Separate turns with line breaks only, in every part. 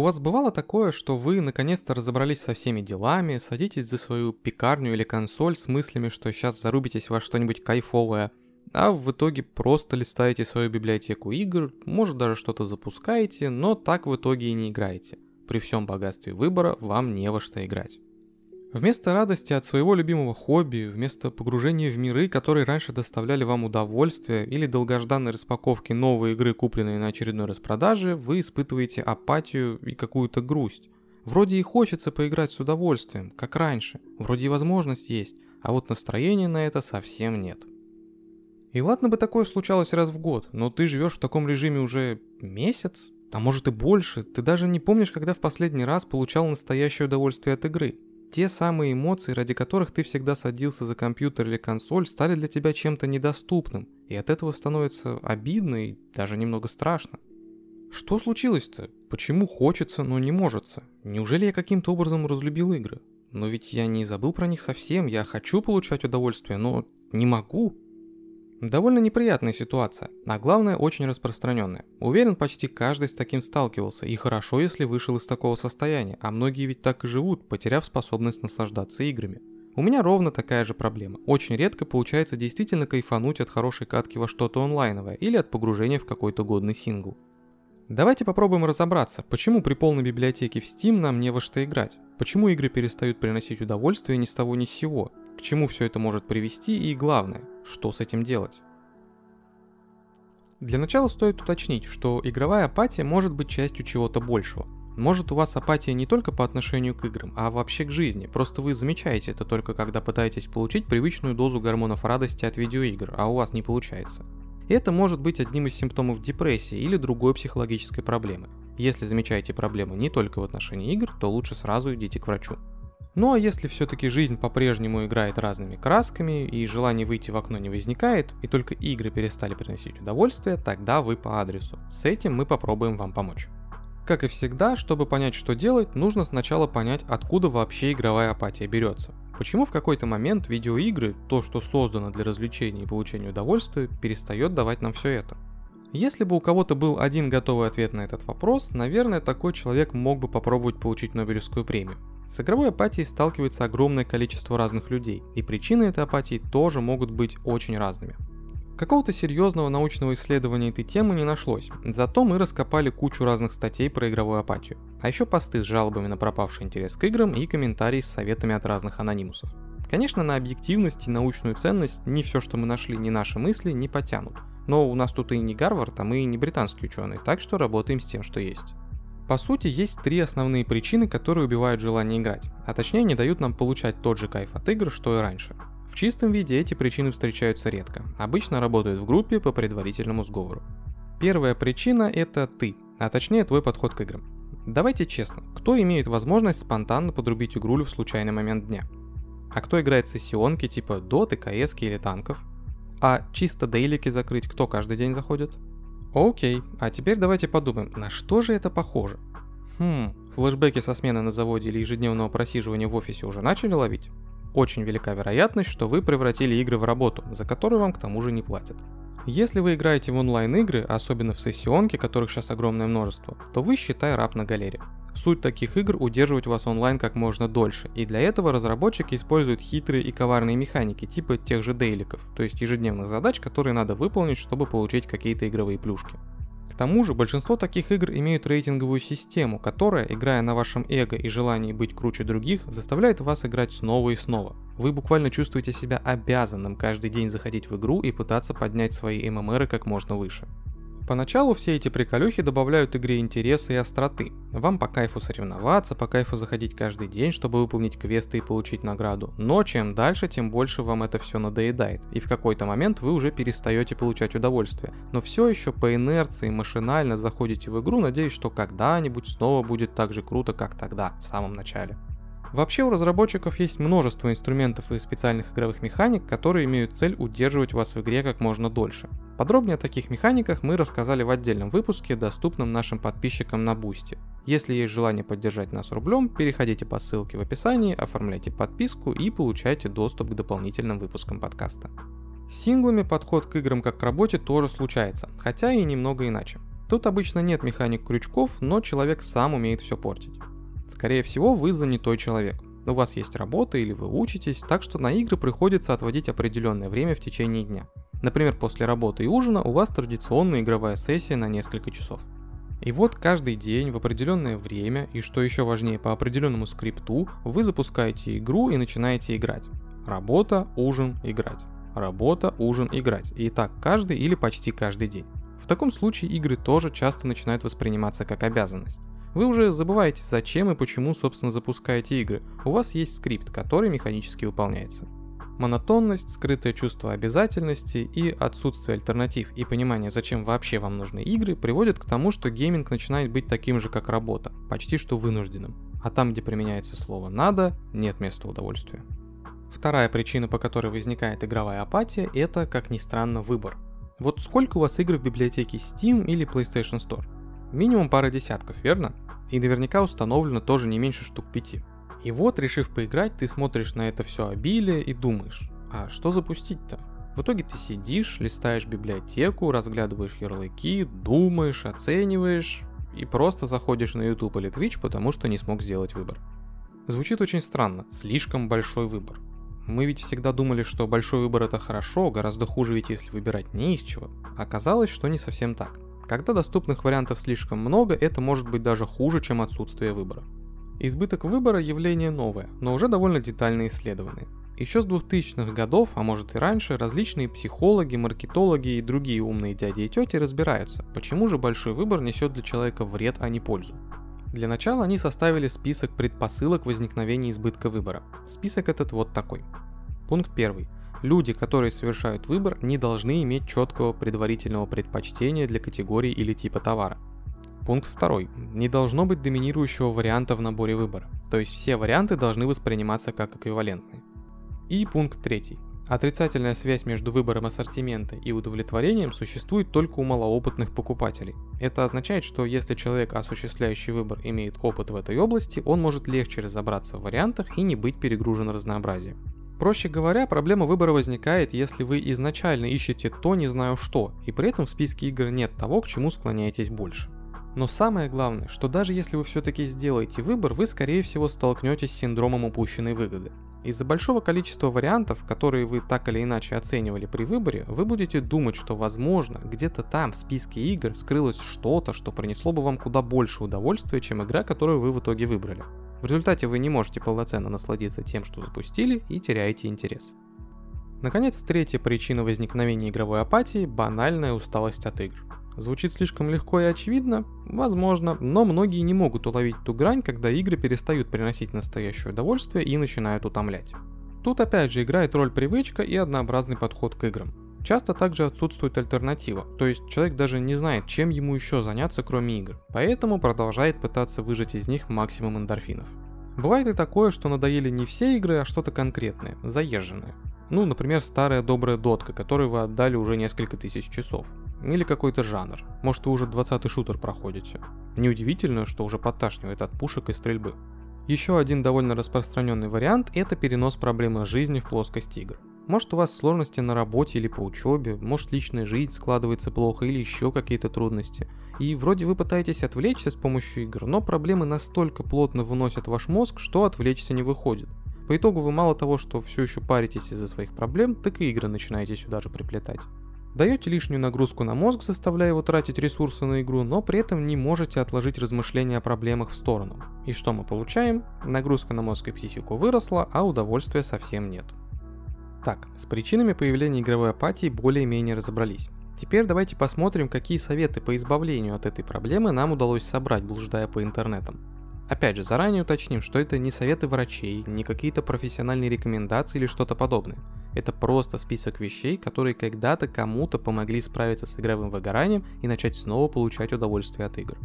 У вас бывало такое, что вы наконец-то разобрались со всеми делами, садитесь за свою пекарню или консоль с мыслями, что сейчас зарубитесь во что-нибудь кайфовое, а в итоге просто листаете свою библиотеку игр, может даже что-то запускаете, но так в итоге и не играете. При всем богатстве выбора вам не во что играть. Вместо радости от своего любимого хобби, вместо погружения в миры, которые раньше доставляли вам удовольствие, или долгожданной распаковки новой игры, купленной на очередной распродаже, вы испытываете апатию и какую-то грусть. Вроде и хочется поиграть с удовольствием, как раньше, вроде и возможность есть, а вот настроения на это совсем нет. И ладно бы такое случалось раз в год, но ты живешь в таком режиме уже месяц, а может и больше, ты даже не помнишь, когда в последний раз получал настоящее удовольствие от игры – те самые эмоции, ради которых ты всегда садился за компьютер или консоль, стали для тебя чем-то недоступным, и от этого становится обидно и даже немного страшно. Что случилось-то? Почему хочется, но не можется? Неужели я каким-то образом разлюбил игры? Но ведь я не забыл про них совсем, я хочу получать удовольствие, но не могу. Довольно неприятная ситуация, а главное очень распространенная. Уверен, почти каждый с таким сталкивался, и хорошо, если вышел из такого состояния, а многие ведь так и живут, потеряв способность наслаждаться играми. У меня ровно такая же проблема. Очень редко получается действительно кайфануть от хорошей катки во что-то онлайновое или от погружения в какой-то годный сингл. Давайте попробуем разобраться, почему при полной библиотеке в Steam нам не во что играть. Почему игры перестают приносить удовольствие ни с того ни с сего к чему все это может привести и главное, что с этим делать. Для начала стоит уточнить, что игровая апатия может быть частью чего-то большего. Может у вас апатия не только по отношению к играм, а вообще к жизни, просто вы замечаете это только когда пытаетесь получить привычную дозу гормонов радости от видеоигр, а у вас не получается. Это может быть одним из симптомов депрессии или другой психологической проблемы. Если замечаете проблему не только в отношении игр, то лучше сразу идите к врачу. Ну а если все-таки жизнь по-прежнему играет разными красками и желание выйти в окно не возникает, и только игры перестали приносить удовольствие, тогда вы по адресу. С этим мы попробуем вам помочь. Как и всегда, чтобы понять, что делать, нужно сначала понять, откуда вообще игровая апатия берется. Почему в какой-то момент видеоигры, то, что создано для развлечения и получения удовольствия, перестает давать нам все это. Если бы у кого-то был один готовый ответ на этот вопрос, наверное, такой человек мог бы попробовать получить Нобелевскую премию. С игровой апатией сталкивается огромное количество разных людей, и причины этой апатии тоже могут быть очень разными. Какого-то серьезного научного исследования этой темы не нашлось, зато мы раскопали кучу разных статей про игровую апатию, а еще посты с жалобами на пропавший интерес к играм и комментарии с советами от разных анонимусов. Конечно, на объективность и научную ценность не все, что мы нашли, ни наши мысли не потянут. Но у нас тут и не Гарвард, а мы и не британские ученые, так что работаем с тем, что есть. По сути, есть три основные причины, которые убивают желание играть, а точнее не дают нам получать тот же кайф от игр, что и раньше. В чистом виде эти причины встречаются редко, обычно работают в группе по предварительному сговору. Первая причина – это ты, а точнее твой подход к играм. Давайте честно, кто имеет возможность спонтанно подрубить игрулю в случайный момент дня? А кто играет сессионки типа доты, КС или танков? А чисто дейлики закрыть кто каждый день заходит? Окей, а теперь давайте подумаем, на что же это похоже? Хм, флешбеки со смены на заводе или ежедневного просиживания в офисе уже начали ловить? Очень велика вероятность, что вы превратили игры в работу, за которую вам к тому же не платят. Если вы играете в онлайн-игры, особенно в сессионке, которых сейчас огромное множество, то вы считай раб на галере. Суть таких игр удерживать вас онлайн как можно дольше, и для этого разработчики используют хитрые и коварные механики типа тех же дейликов, то есть ежедневных задач, которые надо выполнить, чтобы получить какие-то игровые плюшки. К тому же большинство таких игр имеют рейтинговую систему, которая, играя на вашем эго и желании быть круче других, заставляет вас играть снова и снова. Вы буквально чувствуете себя обязанным каждый день заходить в игру и пытаться поднять свои ММРы как можно выше. Поначалу все эти приколюхи добавляют игре интереса и остроты. Вам по кайфу соревноваться, по кайфу заходить каждый день, чтобы выполнить квесты и получить награду. Но чем дальше, тем больше вам это все надоедает. И в какой-то момент вы уже перестаете получать удовольствие. Но все еще по инерции машинально заходите в игру, надеясь, что когда-нибудь снова будет так же круто, как тогда, в самом начале. Вообще у разработчиков есть множество инструментов и специальных игровых механик, которые имеют цель удерживать вас в игре как можно дольше. Подробнее о таких механиках мы рассказали в отдельном выпуске, доступном нашим подписчикам на Boosty. Если есть желание поддержать нас рублем, переходите по ссылке в описании, оформляйте подписку и получайте доступ к дополнительным выпускам подкаста. С синглами подход к играм как к работе тоже случается, хотя и немного иначе. Тут обычно нет механик крючков, но человек сам умеет все портить. Скорее всего, вы занятой человек. У вас есть работа или вы учитесь, так что на игры приходится отводить определенное время в течение дня. Например, после работы и ужина у вас традиционная игровая сессия на несколько часов. И вот каждый день в определенное время, и что еще важнее, по определенному скрипту, вы запускаете игру и начинаете играть. Работа, ужин, играть. Работа, ужин, играть. И так каждый или почти каждый день. В таком случае игры тоже часто начинают восприниматься как обязанность. Вы уже забываете, зачем и почему, собственно, запускаете игры. У вас есть скрипт, который механически выполняется. Монотонность, скрытое чувство обязательности и отсутствие альтернатив и понимание, зачем вообще вам нужны игры, приводят к тому, что гейминг начинает быть таким же, как работа, почти что вынужденным. А там, где применяется слово «надо», нет места удовольствия. Вторая причина, по которой возникает игровая апатия, это, как ни странно, выбор. Вот сколько у вас игр в библиотеке Steam или PlayStation Store? Минимум пара десятков, верно? И наверняка установлено тоже не меньше штук пяти. И вот, решив поиграть, ты смотришь на это все обилие и думаешь, а что запустить-то? В итоге ты сидишь, листаешь библиотеку, разглядываешь ярлыки, думаешь, оцениваешь и просто заходишь на YouTube или Twitch, потому что не смог сделать выбор. Звучит очень странно, слишком большой выбор. Мы ведь всегда думали, что большой выбор это хорошо, гораздо хуже ведь если выбирать не из чего. Оказалось, что не совсем так. Когда доступных вариантов слишком много, это может быть даже хуже, чем отсутствие выбора. Избыток выбора – явление новое, но уже довольно детально исследованное. Еще с 2000-х годов, а может и раньше, различные психологи, маркетологи и другие умные дяди и тети разбираются, почему же большой выбор несет для человека вред, а не пользу. Для начала они составили список предпосылок возникновения избытка выбора. Список этот вот такой. Пункт 1. Люди, которые совершают выбор, не должны иметь четкого предварительного предпочтения для категории или типа товара. Пункт второй. Не должно быть доминирующего варианта в наборе выбора, то есть все варианты должны восприниматься как эквивалентные. И пункт третий. Отрицательная связь между выбором ассортимента и удовлетворением существует только у малоопытных покупателей. Это означает, что если человек, осуществляющий выбор, имеет опыт в этой области, он может легче разобраться в вариантах и не быть перегружен разнообразием. Проще говоря, проблема выбора возникает, если вы изначально ищете то не знаю что, и при этом в списке игр нет того, к чему склоняетесь больше. Но самое главное, что даже если вы все-таки сделаете выбор, вы скорее всего столкнетесь с синдромом упущенной выгоды. Из-за большого количества вариантов, которые вы так или иначе оценивали при выборе, вы будете думать, что возможно где-то там в списке игр скрылось что-то, что принесло бы вам куда больше удовольствия, чем игра, которую вы в итоге выбрали. В результате вы не можете полноценно насладиться тем, что запустили, и теряете интерес. Наконец, третья причина возникновения игровой апатии – банальная усталость от игр. Звучит слишком легко и очевидно? Возможно, но многие не могут уловить ту грань, когда игры перестают приносить настоящее удовольствие и начинают утомлять. Тут опять же играет роль привычка и однообразный подход к играм. Часто также отсутствует альтернатива, то есть человек даже не знает, чем ему еще заняться, кроме игр, поэтому продолжает пытаться выжать из них максимум эндорфинов. Бывает и такое, что надоели не все игры, а что-то конкретное, заезженное. Ну, например, старая добрая дотка, которой вы отдали уже несколько тысяч часов. Или какой-то жанр. Может, вы уже 20-й шутер проходите. Неудивительно, что уже подташнивает от пушек и стрельбы. Еще один довольно распространенный вариант – это перенос проблемы жизни в плоскость игр. Может у вас сложности на работе или по учебе, может личная жизнь складывается плохо или еще какие-то трудности. И вроде вы пытаетесь отвлечься с помощью игр, но проблемы настолько плотно выносят ваш мозг, что отвлечься не выходит. По итогу вы мало того, что все еще паритесь из-за своих проблем, так и игры начинаете сюда же приплетать. Даете лишнюю нагрузку на мозг, заставляя его тратить ресурсы на игру, но при этом не можете отложить размышления о проблемах в сторону. И что мы получаем? Нагрузка на мозг и психику выросла, а удовольствия совсем нет. Так, с причинами появления игровой апатии более-менее разобрались. Теперь давайте посмотрим, какие советы по избавлению от этой проблемы нам удалось собрать, блуждая по интернетам. Опять же, заранее уточним, что это не советы врачей, не какие-то профессиональные рекомендации или что-то подобное. Это просто список вещей, которые когда-то кому-то помогли справиться с игровым выгоранием и начать снова получать удовольствие от игр.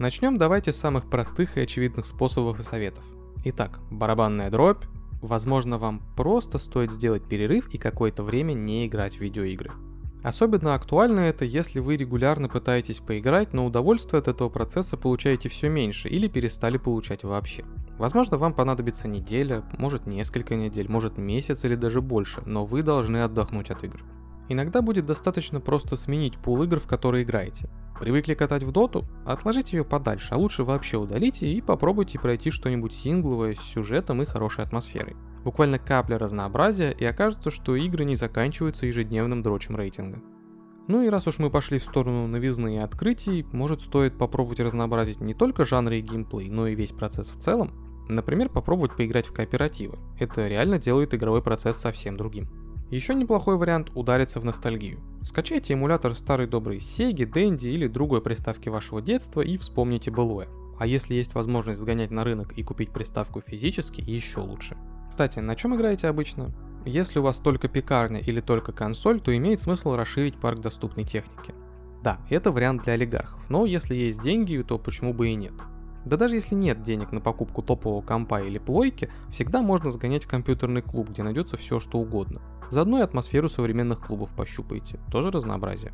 Начнем давайте с самых простых и очевидных способов и советов. Итак, барабанная дробь. Возможно, вам просто стоит сделать перерыв и какое-то время не играть в видеоигры. Особенно актуально это, если вы регулярно пытаетесь поиграть, но удовольствие от этого процесса получаете все меньше или перестали получать вообще. Возможно, вам понадобится неделя, может несколько недель, может месяц или даже больше, но вы должны отдохнуть от игр. Иногда будет достаточно просто сменить пул игр, в которые играете. Привыкли катать в доту? Отложите ее подальше, а лучше вообще удалите и попробуйте пройти что-нибудь сингловое с сюжетом и хорошей атмосферой. Буквально капля разнообразия, и окажется, что игры не заканчиваются ежедневным дрочем рейтинга. Ну и раз уж мы пошли в сторону новизны и открытий, может стоит попробовать разнообразить не только жанры и геймплей, но и весь процесс в целом. Например, попробовать поиграть в кооперативы. Это реально делает игровой процесс совсем другим. Еще неплохой вариант удариться в ностальгию. Скачайте эмулятор старой доброй Sega, Dendy или другой приставки вашего детства и вспомните былое. А если есть возможность сгонять на рынок и купить приставку физически, еще лучше. Кстати, на чем играете обычно? Если у вас только пекарня или только консоль, то имеет смысл расширить парк доступной техники. Да, это вариант для олигархов, но если есть деньги, то почему бы и нет. Да даже если нет денег на покупку топового компа или плойки, всегда можно сгонять в компьютерный клуб, где найдется все что угодно. Заодно и атмосферу современных клубов пощупаете, тоже разнообразие.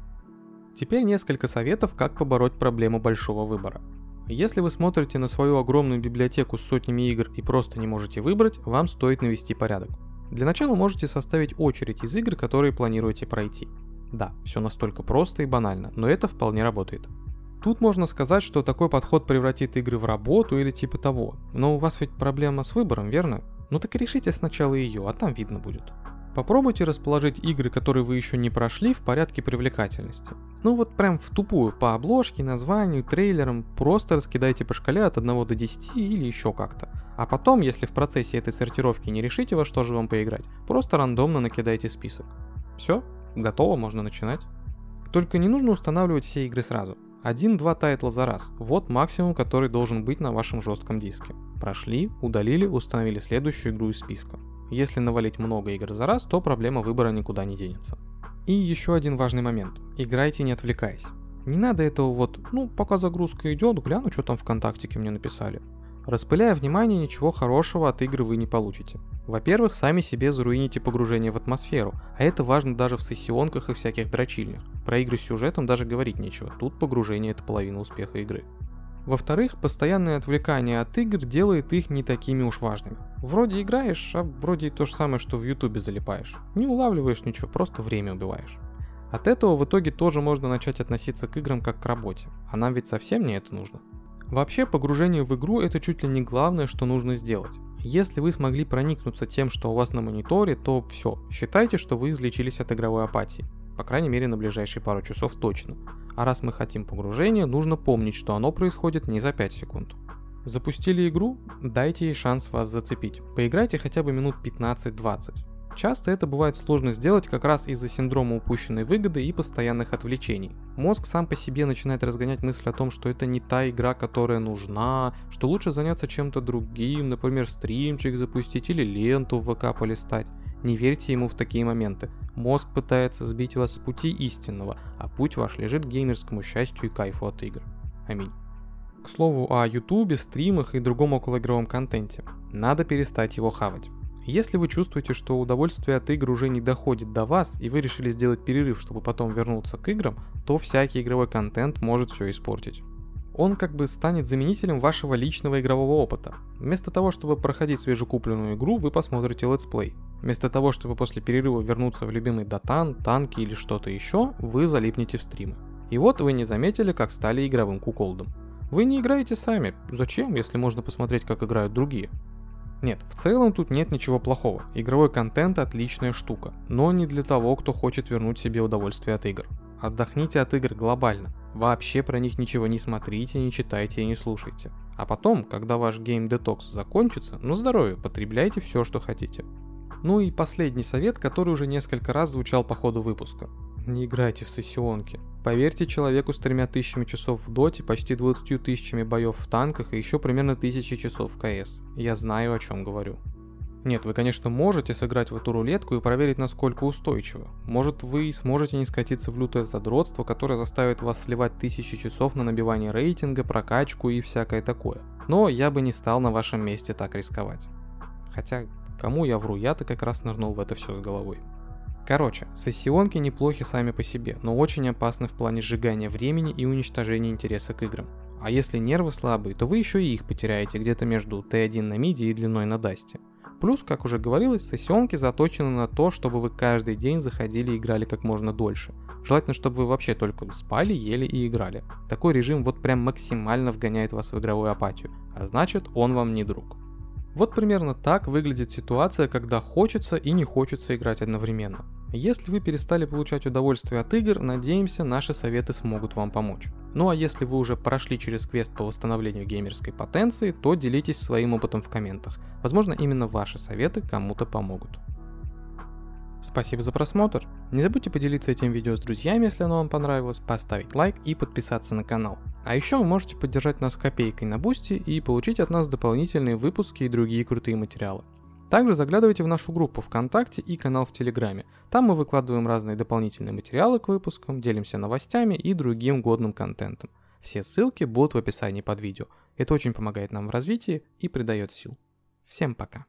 Теперь несколько советов, как побороть проблему большого выбора. Если вы смотрите на свою огромную библиотеку с сотнями игр и просто не можете выбрать, вам стоит навести порядок. Для начала можете составить очередь из игр, которые планируете пройти. Да, все настолько просто и банально, но это вполне работает. Тут можно сказать, что такой подход превратит игры в работу или типа того. Но у вас ведь проблема с выбором, верно? Ну так решите сначала ее, а там видно будет. Попробуйте расположить игры, которые вы еще не прошли, в порядке привлекательности. Ну вот прям в тупую, по обложке, названию, трейлерам, просто раскидайте по шкале от 1 до 10 или еще как-то. А потом, если в процессе этой сортировки не решите, во что же вам поиграть, просто рандомно накидайте список. Все, готово, можно начинать. Только не нужно устанавливать все игры сразу. Один-два тайтла за раз. Вот максимум, который должен быть на вашем жестком диске. Прошли, удалили, установили следующую игру из списка. Если навалить много игр за раз, то проблема выбора никуда не денется. И еще один важный момент. Играйте не отвлекаясь. Не надо этого вот, ну, пока загрузка идет, гляну, что там ВКонтактике мне написали. Распыляя внимание, ничего хорошего от игры вы не получите. Во-первых, сами себе заруините погружение в атмосферу, а это важно даже в сессионках и всяких дрочильнях. Про игры с сюжетом даже говорить нечего, тут погружение это половина успеха игры. Во-вторых, постоянное отвлекание от игр делает их не такими уж важными. Вроде играешь, а вроде то же самое, что в ютубе залипаешь. Не улавливаешь ничего, просто время убиваешь. От этого в итоге тоже можно начать относиться к играм как к работе, а нам ведь совсем не это нужно. Вообще, погружение в игру это чуть ли не главное, что нужно сделать. Если вы смогли проникнуться тем, что у вас на мониторе, то все, считайте, что вы излечились от игровой апатии. По крайней мере на ближайшие пару часов точно. А раз мы хотим погружения, нужно помнить, что оно происходит не за 5 секунд. Запустили игру? Дайте ей шанс вас зацепить. Поиграйте хотя бы минут 15-20. Часто это бывает сложно сделать как раз из-за синдрома упущенной выгоды и постоянных отвлечений. Мозг сам по себе начинает разгонять мысль о том, что это не та игра, которая нужна, что лучше заняться чем-то другим, например, стримчик запустить или ленту в ВК полистать. Не верьте ему в такие моменты. Мозг пытается сбить вас с пути истинного, а путь ваш лежит к геймерскому счастью и кайфу от игр. Аминь. К слову о ютубе, стримах и другом околоигровом контенте. Надо перестать его хавать. Если вы чувствуете, что удовольствие от игр уже не доходит до вас, и вы решили сделать перерыв, чтобы потом вернуться к играм, то всякий игровой контент может все испортить. Он как бы станет заменителем вашего личного игрового опыта. Вместо того, чтобы проходить свежекупленную игру, вы посмотрите летсплей. Вместо того, чтобы после перерыва вернуться в любимый датан, танки или что-то еще, вы залипнете в стримы. И вот вы не заметили, как стали игровым куколдом. Вы не играете сами. Зачем, если можно посмотреть, как играют другие? Нет, в целом тут нет ничего плохого. Игровой контент отличная штука, но не для того, кто хочет вернуть себе удовольствие от игр. Отдохните от игр глобально. Вообще про них ничего не смотрите, не читайте и не слушайте. А потом, когда ваш гейм-детокс закончится, ну здоровье, потребляйте все, что хотите. Ну и последний совет, который уже несколько раз звучал по ходу выпуска. Не играйте в сессионки. Поверьте человеку с тремя тысячами часов в доте, почти 20 тысячами боев в танках и еще примерно тысячи часов в КС. Я знаю, о чем говорю. Нет, вы, конечно, можете сыграть в эту рулетку и проверить, насколько устойчиво. Может, вы сможете не скатиться в лютое задротство, которое заставит вас сливать тысячи часов на набивание рейтинга, прокачку и всякое такое. Но я бы не стал на вашем месте так рисковать. Хотя, Кому я вру, я-то как раз нырнул в это все с головой. Короче, сессионки неплохи сами по себе, но очень опасны в плане сжигания времени и уничтожения интереса к играм. А если нервы слабые, то вы еще и их потеряете где-то между Т1 на миде и длиной на дасте. Плюс, как уже говорилось, сессионки заточены на то, чтобы вы каждый день заходили и играли как можно дольше. Желательно, чтобы вы вообще только спали, ели и играли. Такой режим вот прям максимально вгоняет вас в игровую апатию, а значит он вам не друг. Вот примерно так выглядит ситуация, когда хочется и не хочется играть одновременно. Если вы перестали получать удовольствие от игр, надеемся, наши советы смогут вам помочь. Ну а если вы уже прошли через квест по восстановлению геймерской потенции, то делитесь своим опытом в комментах. Возможно, именно ваши советы кому-то помогут. Спасибо за просмотр. Не забудьте поделиться этим видео с друзьями, если оно вам понравилось, поставить лайк и подписаться на канал. А еще вы можете поддержать нас копейкой на Boosty и получить от нас дополнительные выпуски и другие крутые материалы. Также заглядывайте в нашу группу ВКонтакте и канал в Телеграме. Там мы выкладываем разные дополнительные материалы к выпускам, делимся новостями и другим годным контентом. Все ссылки будут в описании под видео. Это очень помогает нам в развитии и придает сил. Всем пока.